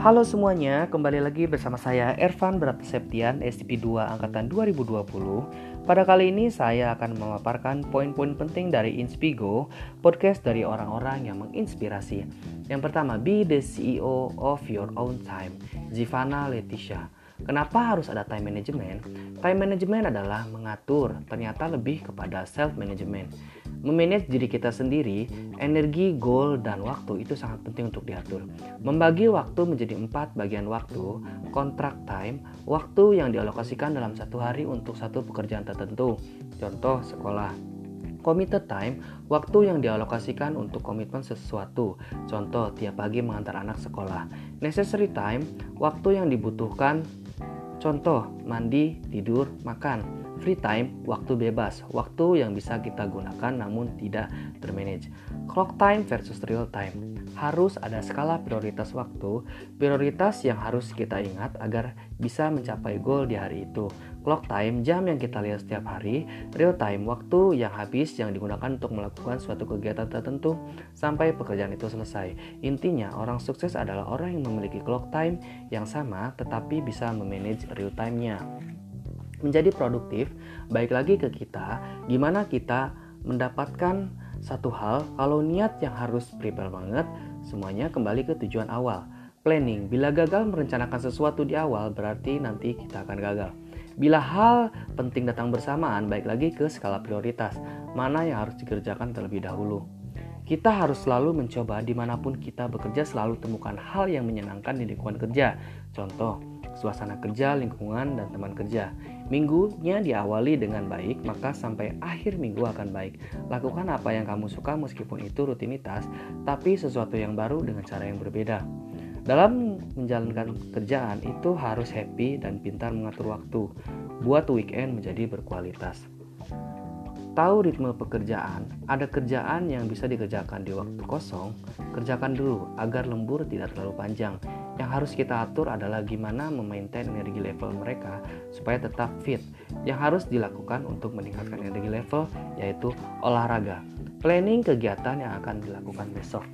Halo semuanya, kembali lagi bersama saya Ervan Berat Septian, STP2 Angkatan 2020. Pada kali ini saya akan memaparkan poin-poin penting dari Inspigo, podcast dari orang-orang yang menginspirasi. Yang pertama, be the CEO of your own time, Zivana Leticia. Kenapa harus ada time management? Time management adalah mengatur, ternyata lebih kepada self management. Memanage diri kita sendiri, energi, goal, dan waktu itu sangat penting untuk diatur. Membagi waktu menjadi empat bagian waktu, kontrak time, waktu yang dialokasikan dalam satu hari untuk satu pekerjaan tertentu, contoh sekolah. Committed time, waktu yang dialokasikan untuk komitmen sesuatu, contoh tiap pagi mengantar anak sekolah. Necessary time, waktu yang dibutuhkan Contoh, mandi, tidur, makan. Free time, waktu bebas, waktu yang bisa kita gunakan namun tidak termanage. Clock time versus real time. Harus ada skala prioritas waktu, prioritas yang harus kita ingat agar bisa mencapai goal di hari itu. Clock time, jam yang kita lihat setiap hari, real time, waktu yang habis yang digunakan untuk melakukan suatu kegiatan tertentu sampai pekerjaan itu selesai. Intinya, orang sukses adalah orang yang memiliki clock time yang sama tetapi bisa memanage real time-nya. Menjadi produktif, baik lagi ke kita, gimana kita mendapatkan satu hal kalau niat yang harus prepare banget, semuanya kembali ke tujuan awal. Planning, bila gagal merencanakan sesuatu di awal berarti nanti kita akan gagal. Bila hal penting datang bersamaan, baik lagi ke skala prioritas, mana yang harus dikerjakan terlebih dahulu. Kita harus selalu mencoba di mana pun kita bekerja selalu temukan hal yang menyenangkan di lingkungan kerja. Contoh, suasana kerja, lingkungan, dan teman kerja. Minggunya diawali dengan baik, maka sampai akhir minggu akan baik. Lakukan apa yang kamu suka meskipun itu rutinitas, tapi sesuatu yang baru dengan cara yang berbeda. Dalam menjalankan kerjaan itu harus happy dan pintar mengatur waktu. Buat weekend menjadi berkualitas. Tahu ritme pekerjaan, ada kerjaan yang bisa dikerjakan di waktu kosong, kerjakan dulu agar lembur tidak terlalu panjang. Yang harus kita atur adalah gimana memaintain energi level mereka supaya tetap fit. Yang harus dilakukan untuk meningkatkan energi level yaitu olahraga. Planning kegiatan yang akan dilakukan besok.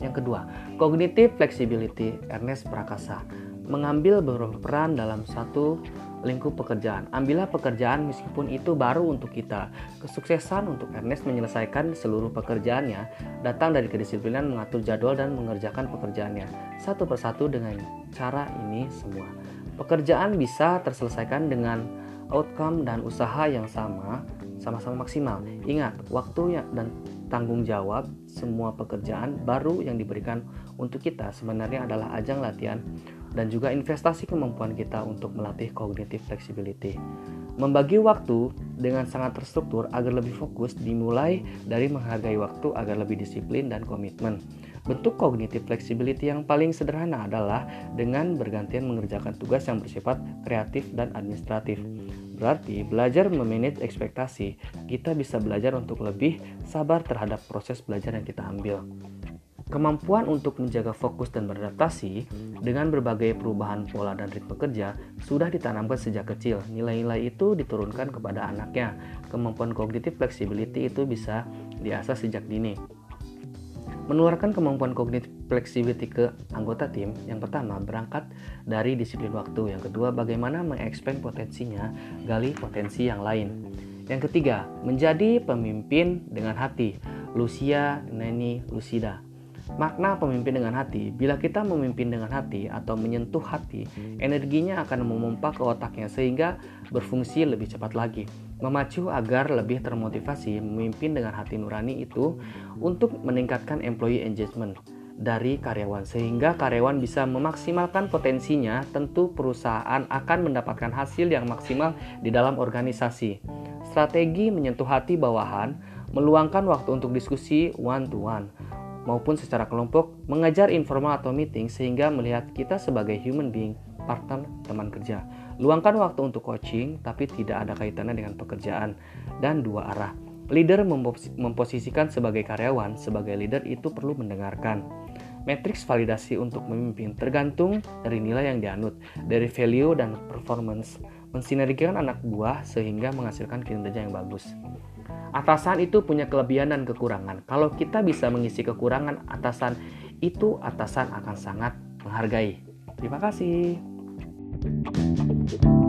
Yang kedua, cognitive flexibility Ernest Prakasa mengambil berperan dalam satu lingkup pekerjaan. Ambillah pekerjaan meskipun itu baru untuk kita. Kesuksesan untuk Ernest menyelesaikan seluruh pekerjaannya datang dari kedisiplinan mengatur jadwal dan mengerjakan pekerjaannya satu persatu dengan cara ini semua. Pekerjaan bisa terselesaikan dengan outcome dan usaha yang sama, sama-sama maksimal. Ingat, waktu dan tanggung jawab semua pekerjaan baru yang diberikan untuk kita sebenarnya adalah ajang latihan dan juga investasi kemampuan kita untuk melatih cognitive flexibility. Membagi waktu dengan sangat terstruktur agar lebih fokus dimulai dari menghargai waktu agar lebih disiplin dan komitmen. Bentuk cognitive flexibility yang paling sederhana adalah dengan bergantian mengerjakan tugas yang bersifat kreatif dan administratif. Berarti belajar memanage ekspektasi, kita bisa belajar untuk lebih sabar terhadap proses belajar yang kita ambil. Kemampuan untuk menjaga fokus dan beradaptasi dengan berbagai perubahan pola dan ritme kerja sudah ditanamkan sejak kecil. Nilai-nilai itu diturunkan kepada anaknya. Kemampuan kognitif flexibility itu bisa diasah sejak dini. Menularkan kemampuan kognitif flexibility ke anggota tim, yang pertama berangkat dari disiplin waktu, yang kedua bagaimana mengekspand potensinya, gali potensi yang lain. Yang ketiga, menjadi pemimpin dengan hati. Lucia Neni Lucida Makna pemimpin dengan hati, bila kita memimpin dengan hati atau menyentuh hati, energinya akan memompa ke otaknya sehingga berfungsi lebih cepat lagi. Memacu agar lebih termotivasi memimpin dengan hati nurani itu untuk meningkatkan employee engagement dari karyawan sehingga karyawan bisa memaksimalkan potensinya tentu perusahaan akan mendapatkan hasil yang maksimal di dalam organisasi strategi menyentuh hati bawahan meluangkan waktu untuk diskusi one to one maupun secara kelompok mengajar informal atau meeting sehingga melihat kita sebagai human being, partner, teman kerja. Luangkan waktu untuk coaching tapi tidak ada kaitannya dengan pekerjaan dan dua arah. Leader memposisikan sebagai karyawan, sebagai leader itu perlu mendengarkan. Matriks validasi untuk memimpin tergantung dari nilai yang dianut, dari value dan performance, mensinergikan anak buah sehingga menghasilkan kinerja yang bagus. Atasan itu punya kelebihan dan kekurangan. Kalau kita bisa mengisi kekurangan atasan, itu atasan akan sangat menghargai. Terima kasih. thank you